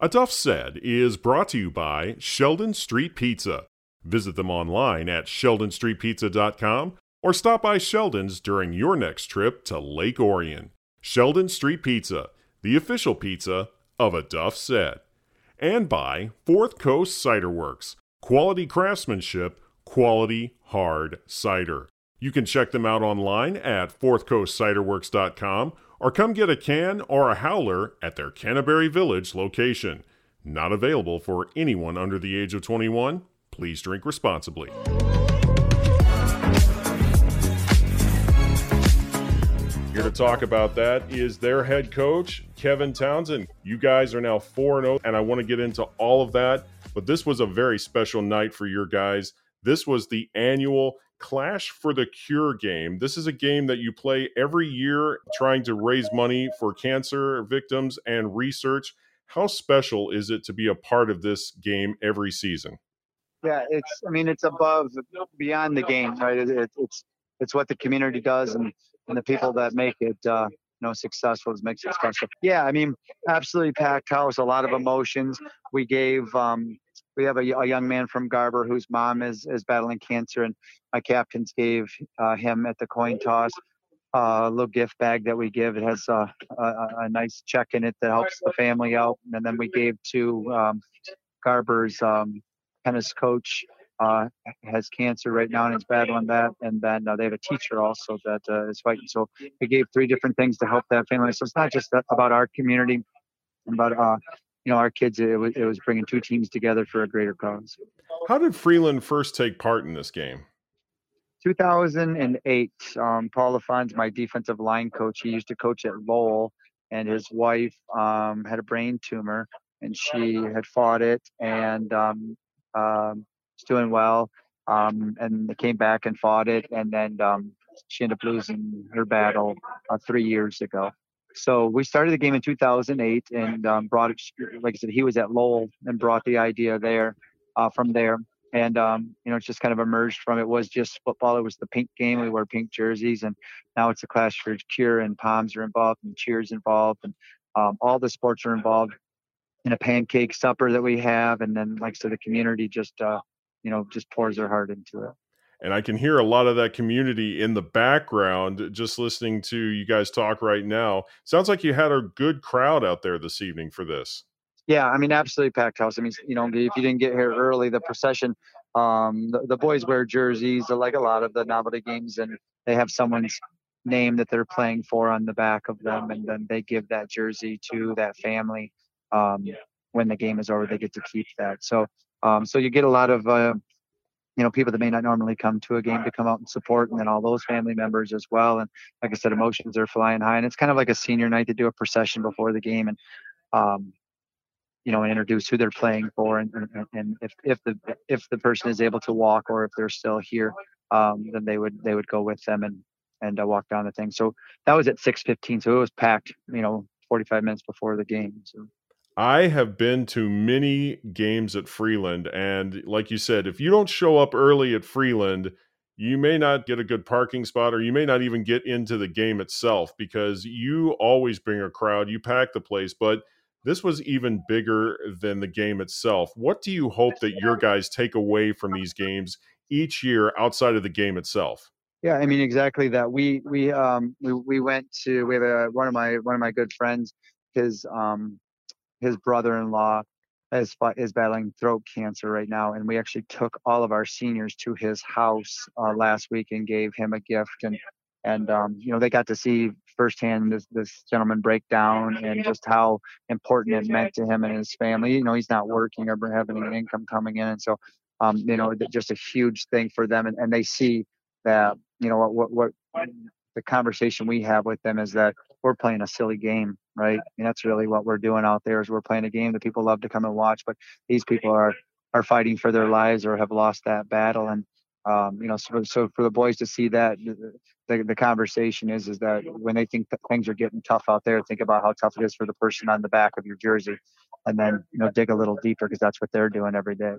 A Duff Said is brought to you by Sheldon Street Pizza. Visit them online at sheldonstreetpizza.com or stop by Sheldon's during your next trip to Lake Orion. Sheldon Street Pizza, the official pizza of A Duff Said. And by Fourth Coast Cider Works, quality craftsmanship, quality hard cider. You can check them out online at fourthcoastciderworks.com or come get a can or a howler at their Canterbury Village location. Not available for anyone under the age of 21. Please drink responsibly. Here to talk about that is their head coach, Kevin Townsend. You guys are now 4 0, and I want to get into all of that. But this was a very special night for your guys. This was the annual Clash for the Cure game. This is a game that you play every year trying to raise money for cancer victims and research. How special is it to be a part of this game every season? Yeah, it's. I mean, it's above, beyond the game, right? It, it, it's it's what the community does and and the people that make it, uh, you know, successful makes it special. Yeah, I mean, absolutely packed house, a lot of emotions. We gave um, we have a, a, young man from Garber whose mom is is battling cancer, and my captains gave uh, him at the coin toss uh, a little gift bag that we give. It has a, a, a, nice check in it that helps the family out, and then we gave to um, Garber's um, tennis coach. Uh, has cancer right now and is battling that, and then uh, they have a teacher also that uh, is fighting. So we gave three different things to help that family. So it's not just about our community, but uh, you know, our kids, it was, it was bringing two teams together for a greater cause. How did Freeland first take part in this game? 2008, um, Paul LaFon's my defensive line coach. He used to coach at Lowell, and his wife um, had a brain tumor, and she had fought it and um, um, was doing well. Um, and they came back and fought it, and then um, she ended up losing her battle uh, three years ago. So we started the game in 2008 and um, brought like I said, he was at Lowell and brought the idea there uh, from there. And, um, you know, it's just kind of emerged from it was just football. It was the pink game. We wore pink jerseys and now it's a Clash for Cure and palms are involved and cheers involved and um, all the sports are involved in a pancake supper that we have. And then, like I said, the community just, uh, you know, just pours their heart into it and I can hear a lot of that community in the background just listening to you guys talk right now. Sounds like you had a good crowd out there this evening for this. Yeah, I mean, absolutely packed house. I mean, you know, if you didn't get here early, the procession, um, the, the boys wear jerseys like a lot of the novelty games, and they have someone's name that they're playing for on the back of them, and then they give that jersey to that family. Um, when the game is over, they get to keep that. So, um, so you get a lot of uh, you know people that may not normally come to a game to come out and support and then all those family members as well. And like i said emotions are flying high and it's kind of like a senior night to do a procession before the game and um you know and introduce who they're playing for and, and, and if if the if the person is able to walk or if they're still here um then they would they would go with them and and uh, walk down the thing. So that was at 6:15 so it was packed you know 45 minutes before the game so I have been to many games at Freeland, and like you said, if you don't show up early at Freeland, you may not get a good parking spot, or you may not even get into the game itself because you always bring a crowd, you pack the place. But this was even bigger than the game itself. What do you hope that your guys take away from these games each year outside of the game itself? Yeah, I mean exactly that. We we um we, we went to we have a, one of my one of my good friends. His um his brother-in-law is is battling throat cancer right now, and we actually took all of our seniors to his house uh, last week and gave him a gift, and and um, you know they got to see firsthand this this gentleman break down and just how important it meant to him and his family. You know he's not working or having an income coming in, and so um, you know just a huge thing for them, and, and they see that you know what what what the conversation we have with them is that we're playing a silly game, right? And that's really what we're doing out there is we're playing a game that people love to come and watch, but these people are are fighting for their lives or have lost that battle. And um, you know, so, so for the boys to see that, the, the conversation is is that when they think that things are getting tough out there, think about how tough it is for the person on the back of your jersey, and then you know dig a little deeper because that's what they're doing every day.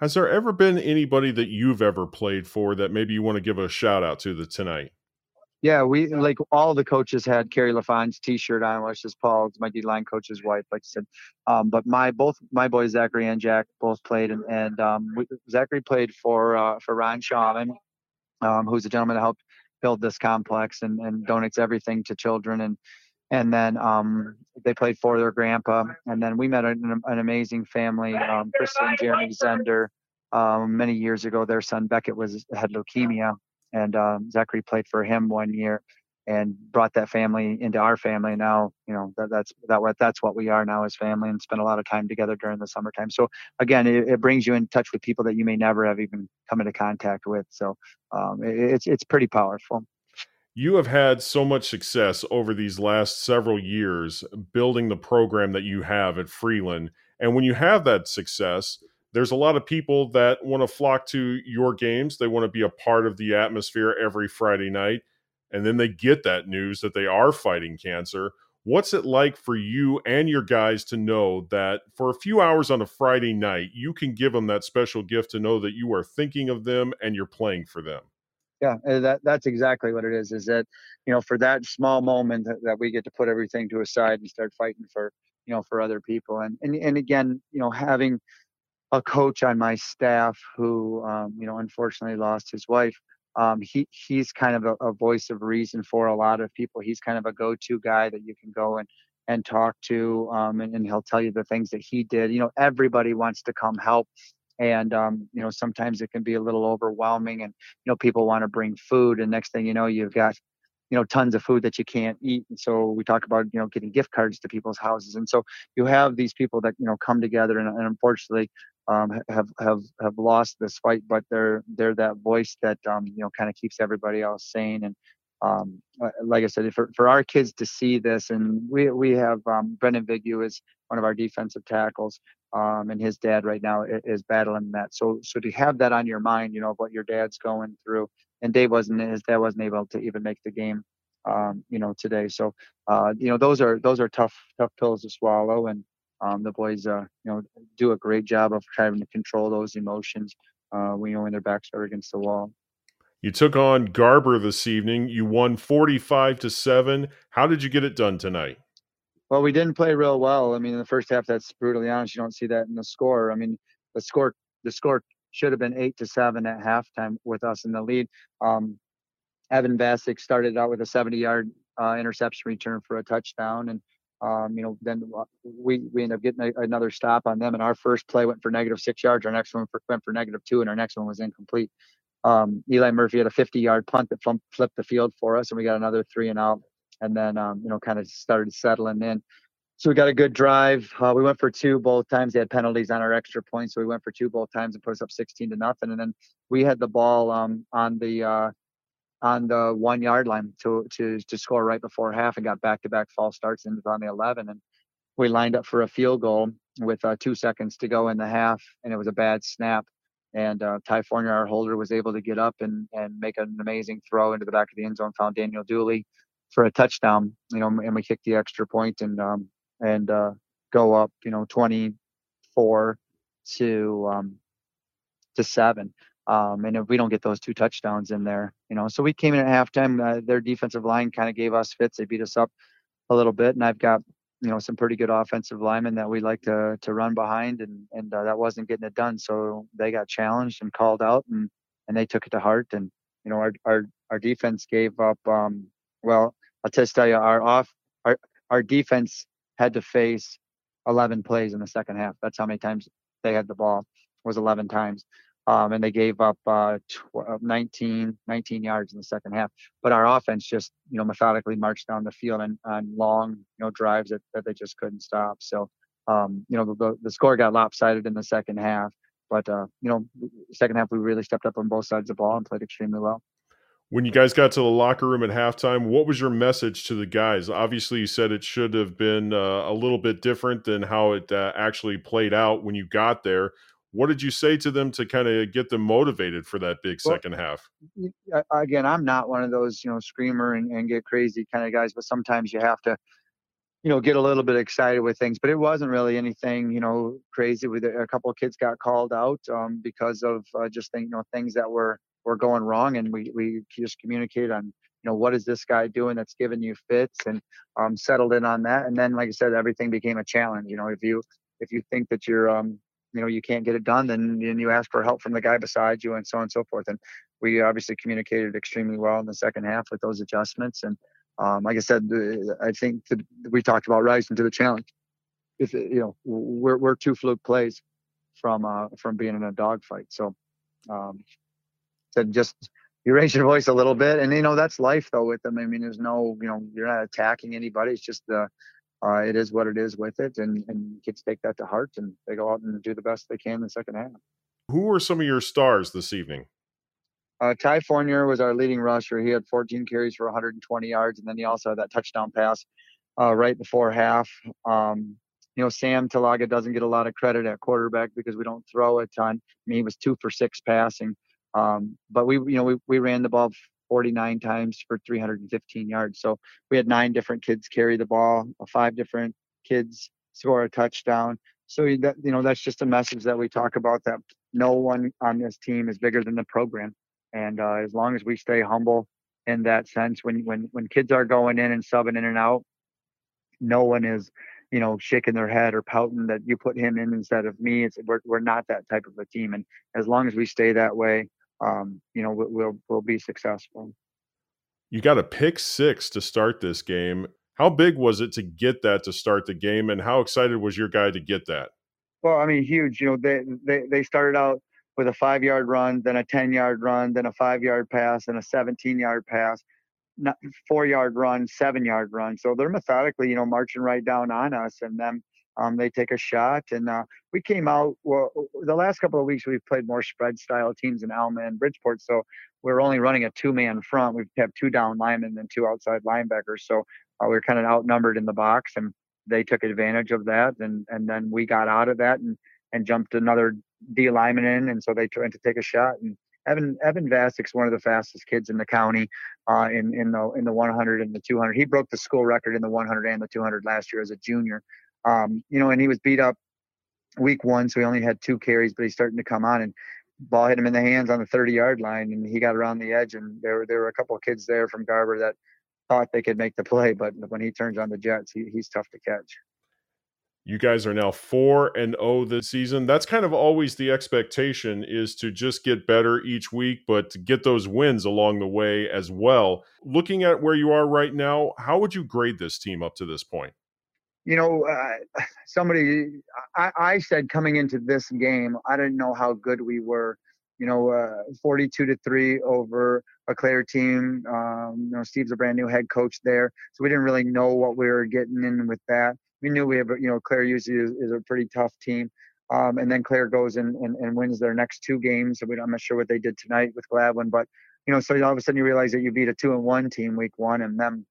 Has there ever been anybody that you've ever played for that maybe you want to give a shout out to the tonight? Yeah, we like all the coaches had Kerry LaFon's T-shirt on, which is Paul's my D-line coach's wife, like I said. Um, but my both my boys Zachary and Jack both played, and, and um, we, Zachary played for uh, for Ron Shawman, um, who's a gentleman that helped build this complex and, and donates everything to children and and then um, they played for their grandpa. And then we met an, an amazing family, um, Kristen and Jeremy Zender. Um, many years ago, their son Beckett was had leukemia, and um, Zachary played for him one year and brought that family into our family. Now, you know, that, that's that what that's what we are now as family, and spend a lot of time together during the summertime. So again, it, it brings you in touch with people that you may never have even come into contact with. So um, it, it's it's pretty powerful. You have had so much success over these last several years building the program that you have at Freeland, and when you have that success there's a lot of people that want to flock to your games. They want to be a part of the atmosphere every Friday night. And then they get that news that they are fighting cancer. What's it like for you and your guys to know that for a few hours on a Friday night, you can give them that special gift to know that you are thinking of them and you're playing for them? Yeah, uh, that that's exactly what it is. Is that you know for that small moment that, that we get to put everything to a side and start fighting for you know for other people and and and again you know having a coach on my staff who, um, you know, unfortunately lost his wife. Um, he he's kind of a, a, voice of reason for a lot of people. He's kind of a go-to guy that you can go and and talk to, um, and, and he'll tell you the things that he did. You know, everybody wants to come help, and um, you know sometimes it can be a little overwhelming, and you know people want to bring food, and next thing you know you've got you know tons of food that you can't eat and so we talk about you know getting gift cards to people's houses and so you have these people that you know come together and, and unfortunately um, have have have lost this fight, but they're they're that voice that um, you know kind of keeps everybody else sane. And um, like I said, for for our kids to see this, and we we have um, Brendan Vigu is one of our defensive tackles, um, and his dad right now is battling that. So so to have that on your mind, you know, what your dad's going through, and Dave wasn't his dad wasn't able to even make the game. Um, you know today so uh, you know those are those are tough tough pills to swallow and um, the boys, uh, you know, do a great job of trying to control those emotions. Uh, when you know when their backs are against the wall. You took on Garber this evening. You won forty-five to seven. How did you get it done tonight? Well, we didn't play real well. I mean, in the first half, that's brutally honest. You don't see that in the score. I mean, the score the score should have been eight to seven at halftime with us in the lead. Um, Evan Vasic started out with a 70-yard uh, interception return for a touchdown, and um, you know, then we we ended up getting a, another stop on them, and our first play went for negative six yards. Our next one for, went for negative two, and our next one was incomplete. Um, Eli Murphy had a 50-yard punt that flipped the field for us, and we got another three and out. And then um, you know, kind of started settling in. So we got a good drive. Uh, we went for two both times. They had penalties on our extra points, so we went for two both times and put us up 16 to nothing. And then we had the ball um, on the uh, on the one yard line to to to score right before half and got back to back false starts and was on the 11 and we lined up for a field goal with uh, two seconds to go in the half and it was a bad snap and uh, Ty Fournier, our holder, was able to get up and and make an amazing throw into the back of the end zone. Found Daniel Dooley for a touchdown, you know, and we kicked the extra point and um and uh, go up, you know, 24 to um to seven. Um, and if we don't get those two touchdowns in there, you know, so we came in at halftime. Uh, their defensive line kind of gave us fits. They beat us up a little bit, and I've got you know some pretty good offensive linemen that we like to to run behind, and and uh, that wasn't getting it done. So they got challenged and called out, and and they took it to heart. And you know our our our defense gave up. Um, well, I'll just tell you, our off our our defense had to face 11 plays in the second half. That's how many times they had the ball was 11 times um, and they gave up uh, uh 19, 19 yards in the second half. But our offense just, you know, methodically marched down the field and on long, you know, drives that, that they just couldn't stop. So, um, you know, the, the score got lopsided in the second half. But, uh, you know, second half, we really stepped up on both sides of the ball and played extremely well. When you guys got to the locker room at halftime, what was your message to the guys? Obviously, you said it should have been uh, a little bit different than how it uh, actually played out when you got there what did you say to them to kind of get them motivated for that big second half? Again, I'm not one of those, you know, screamer and, and get crazy kind of guys, but sometimes you have to, you know, get a little bit excited with things. But it wasn't really anything, you know, crazy. With a couple of kids got called out um, because of uh, just think, you know, things that were were going wrong, and we we just communicated on you know, what is this guy doing that's giving you fits and um, settled in on that. And then, like I said, everything became a challenge. You know, if you if you think that you're um, you know you can't get it done, then then you ask for help from the guy beside you and so on and so forth. And we obviously communicated extremely well in the second half with those adjustments. And um, like I said, I think we talked about rising to the challenge. If you know, we're we're two fluke plays from uh, from being in a dogfight. So, um, said just you raise your voice a little bit, and you know that's life though with them. I mean, there's no you know you're not attacking anybody. It's just uh, uh, it is what it is with it, and and kids take that to heart and they go out and do the best they can in the second half. Who were some of your stars this evening? Uh, Ty Fournier was our leading rusher. He had 14 carries for 120 yards, and then he also had that touchdown pass uh, right before half. Um, you know, Sam Talaga doesn't get a lot of credit at quarterback because we don't throw a ton. I mean, he was two for six passing, um, but we, you know, we, we ran the ball 49 times for 315 yards. So we had nine different kids carry the ball, five different kids score a touchdown. So that you know, that's just a message that we talk about that no one on this team is bigger than the program. And uh, as long as we stay humble in that sense, when when when kids are going in and subbing in and out, no one is you know, shaking their head or pouting that you put him in instead of me. It's we're we're not that type of a team, and as long as we stay that way, um, you know, we'll, we'll be successful. You got a pick six to start this game. How big was it to get that to start the game, and how excited was your guy to get that? Well, I mean, huge. You know, they they they started out with a five yard run, then a ten yard run, then a five yard pass, and a seventeen yard pass four yard run, seven yard run. So they're methodically, you know, marching right down on us, and then um, they take a shot. And uh, we came out. Well, the last couple of weeks we've played more spread style teams in Alma and Bridgeport, so we're only running a two man front. We have two down linemen and two outside linebackers, so uh, we are kind of outnumbered in the box, and they took advantage of that, and and then we got out of that and and jumped another D lineman in, and so they tried to take a shot and Evan Evan Vasik's one of the fastest kids in the county uh, in in the in the 100 and the 200. He broke the school record in the 100 and the 200 last year as a junior. Um, you know, and he was beat up week one, so he only had two carries, but he's starting to come on and ball hit him in the hands on the 30 yard line, and he got around the edge. And there were there were a couple of kids there from Garber that thought they could make the play, but when he turns on the Jets, he, he's tough to catch. You guys are now 4 and 0 this season. That's kind of always the expectation is to just get better each week, but to get those wins along the way as well. Looking at where you are right now, how would you grade this team up to this point? You know, uh, somebody I, I, said coming into this game, I didn't know how good we were. You know, uh, 42 to three over a Clare team. Um, you know, Steve's a brand new head coach there, so we didn't really know what we were getting in with that we knew we have, you know, Clare usually is, is a pretty tough team. Um, and then Clare goes and, and, and, wins their next two games. So we, I'm not sure what they did tonight with Gladwin, but you know, so all of a sudden you realize that you beat a two and one team week one, and then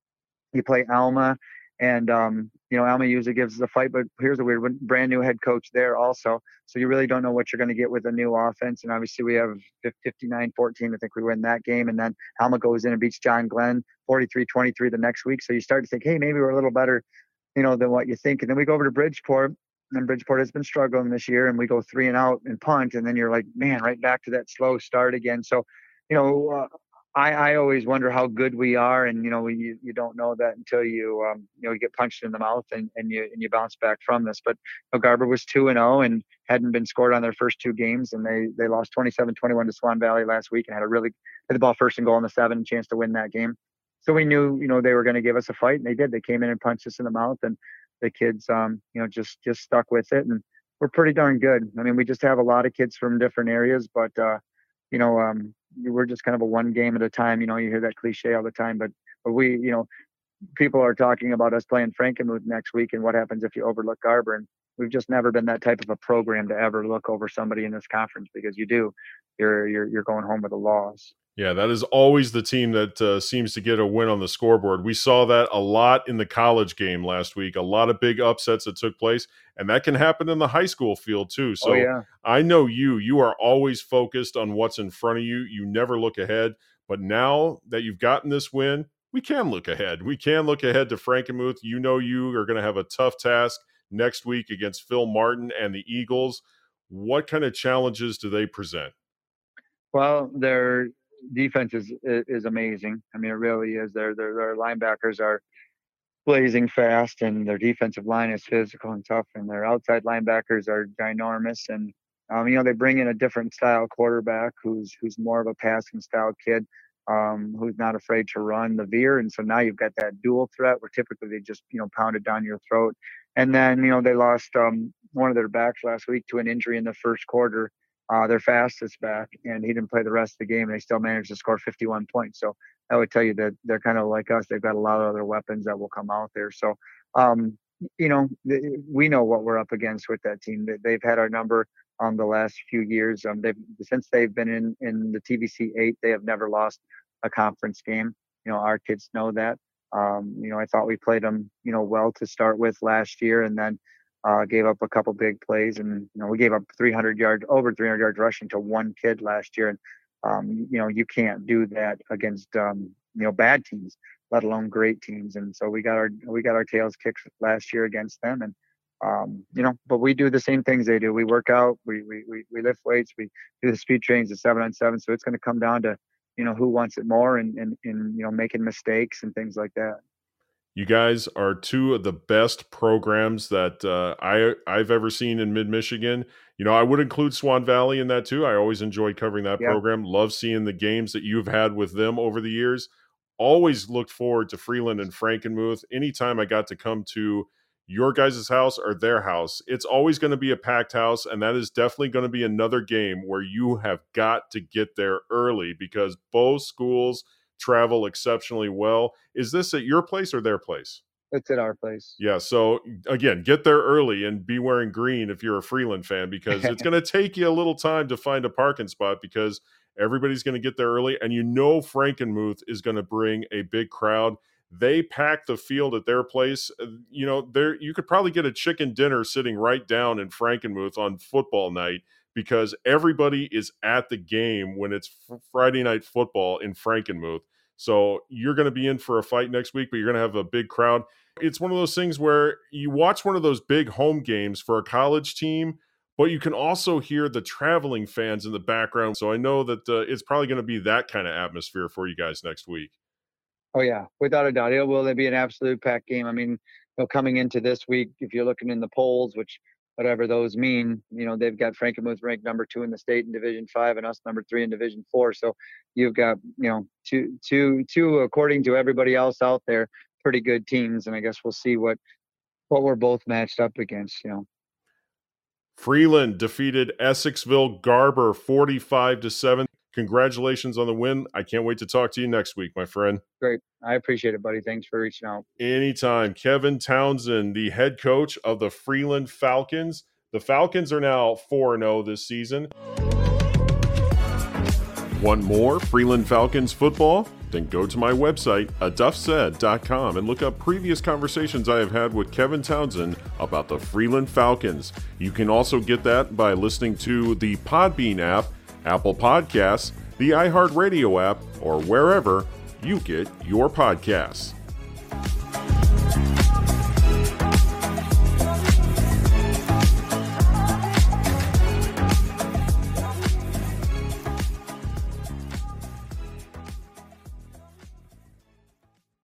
you play Alma, and um, you know Alma usually gives us a fight, but here's a weird one: brand new head coach there also. So you really don't know what you're going to get with a new offense. And obviously we have 59-14. I think we win that game, and then Alma goes in and beats John Glenn 43-23 the next week. So you start to think, hey, maybe we're a little better you know, than what you think. And then we go over to Bridgeport, and Bridgeport has been struggling this year, and we go three and out and punt, and then you're like, man, right back to that slow start again. So, you know, uh, I, I always wonder how good we are, and you know, you, you don't know that until you um, you know you get punched in the mouth and, and you and you bounce back from this. But you know, Garber was two and zero oh and hadn't been scored on their first two games, and they they lost 27-21 to Swan Valley last week and had a really had the ball first and goal in the seven, chance to win that game. So we knew you know they were going to give us a fight and they did. They came in and punched us in the mouth and the kids um you know just just stuck with it and we're pretty darn good. I mean we just have a lot of kids from different areas but uh you know um we're just kind of a one game at a time you know you hear that cliche all the time but but we you know people are talking about us playing frankenmuth next week and what happens if you overlook garber and we've just never been that type of a program to ever look over somebody in this conference because you do. You're you're, you're going home with a loss yeah, that is always the team that uh, seems to get a win on the scoreboard. We saw that a lot in the college game last week. A lot of big upsets that took place, and that can happen in the high school field too. Oh, so oh, yeah. I know you. You are always focused on what's in front of you. You never look ahead. But now that you've gotten this win, we can look ahead. We can look ahead to Frankenmuth. You know you are going to have a tough task next week against Phil Martin and the Eagles. What kind of challenges do they present? Well, they're defense is is amazing. I mean, it really is. Their their, their linebackers are blazing fast, and their defensive line is physical and tough, and their outside linebackers are ginormous. And um, you know, they bring in a different style quarterback who's who's more of a passing style kid, um, who's not afraid to run the veer. And so now you've got that dual threat where typically they just you know pound it down your throat. And then you know they lost um, one of their backs last week to an injury in the first quarter uh, their fastest back, and he didn't play the rest of the game, and they still managed to score 51 points. So I would tell you that they're kind of like us. They've got a lot of other weapons that will come out there. So, um, you know, we know what we're up against with that team. They've had our number um, the last few years. Um, they've since they've been in in the TVC eight, they have never lost a conference game. You know, our kids know that. Um, you know, I thought we played them, you know, well to start with last year, and then uh, gave up a couple big plays, and you know we gave up 300 yards, over 300 yards rushing to one kid last year, and um, you know you can't do that against um, you know bad teams, let alone great teams. And so we got our we got our tails kicked last year against them, and um, you know, but we do the same things they do. We work out, we we we, we lift weights, we do the speed trains, the seven on seven. So it's going to come down to you know who wants it more, and and and you know making mistakes and things like that. You guys are two of the best programs that uh, I I've ever seen in Mid Michigan. You know, I would include Swan Valley in that too. I always enjoyed covering that yeah. program. Love seeing the games that you've had with them over the years. Always looked forward to Freeland and Frankenmuth. Anytime I got to come to your guys' house or their house, it's always going to be a packed house, and that is definitely going to be another game where you have got to get there early because both schools travel exceptionally well. Is this at your place or their place? It's at our place. Yeah. So again, get there early and be wearing green if you're a Freeland fan because it's going to take you a little time to find a parking spot because everybody's going to get there early, and you know Frankenmuth is going to bring a big crowd. They pack the field at their place. Uh, you know, there you could probably get a chicken dinner sitting right down in Frankenmuth on football night because everybody is at the game when it's Friday night football in Frankenmuth. So you're going to be in for a fight next week, but you're going to have a big crowd. It's one of those things where you watch one of those big home games for a college team, but you can also hear the traveling fans in the background. So I know that uh, it's probably going to be that kind of atmosphere for you guys next week. Oh yeah, without a doubt, it will be an absolute packed game. I mean, you know, coming into this week, if you're looking in the polls, which whatever those mean. You know, they've got Frankenmuth ranked number two in the state in Division Five, and us number three in Division Four. So you've got you know two, two, two, according to everybody else out there, pretty good teams. And I guess we'll see what what we're both matched up against. You know. Freeland defeated Essexville Garber 45 to 7. Congratulations on the win. I can't wait to talk to you next week, my friend. Great. I appreciate it, buddy. Thanks for reaching out. Anytime. Kevin Townsend, the head coach of the Freeland Falcons. The Falcons are now 4 0 this season. Want more Freeland Falcons football? Then go to my website, aduffsaid.com, and look up previous conversations I have had with Kevin Townsend about the Freeland Falcons. You can also get that by listening to the Podbean app Apple Podcasts, the iHeartRadio app, or wherever you get your podcasts.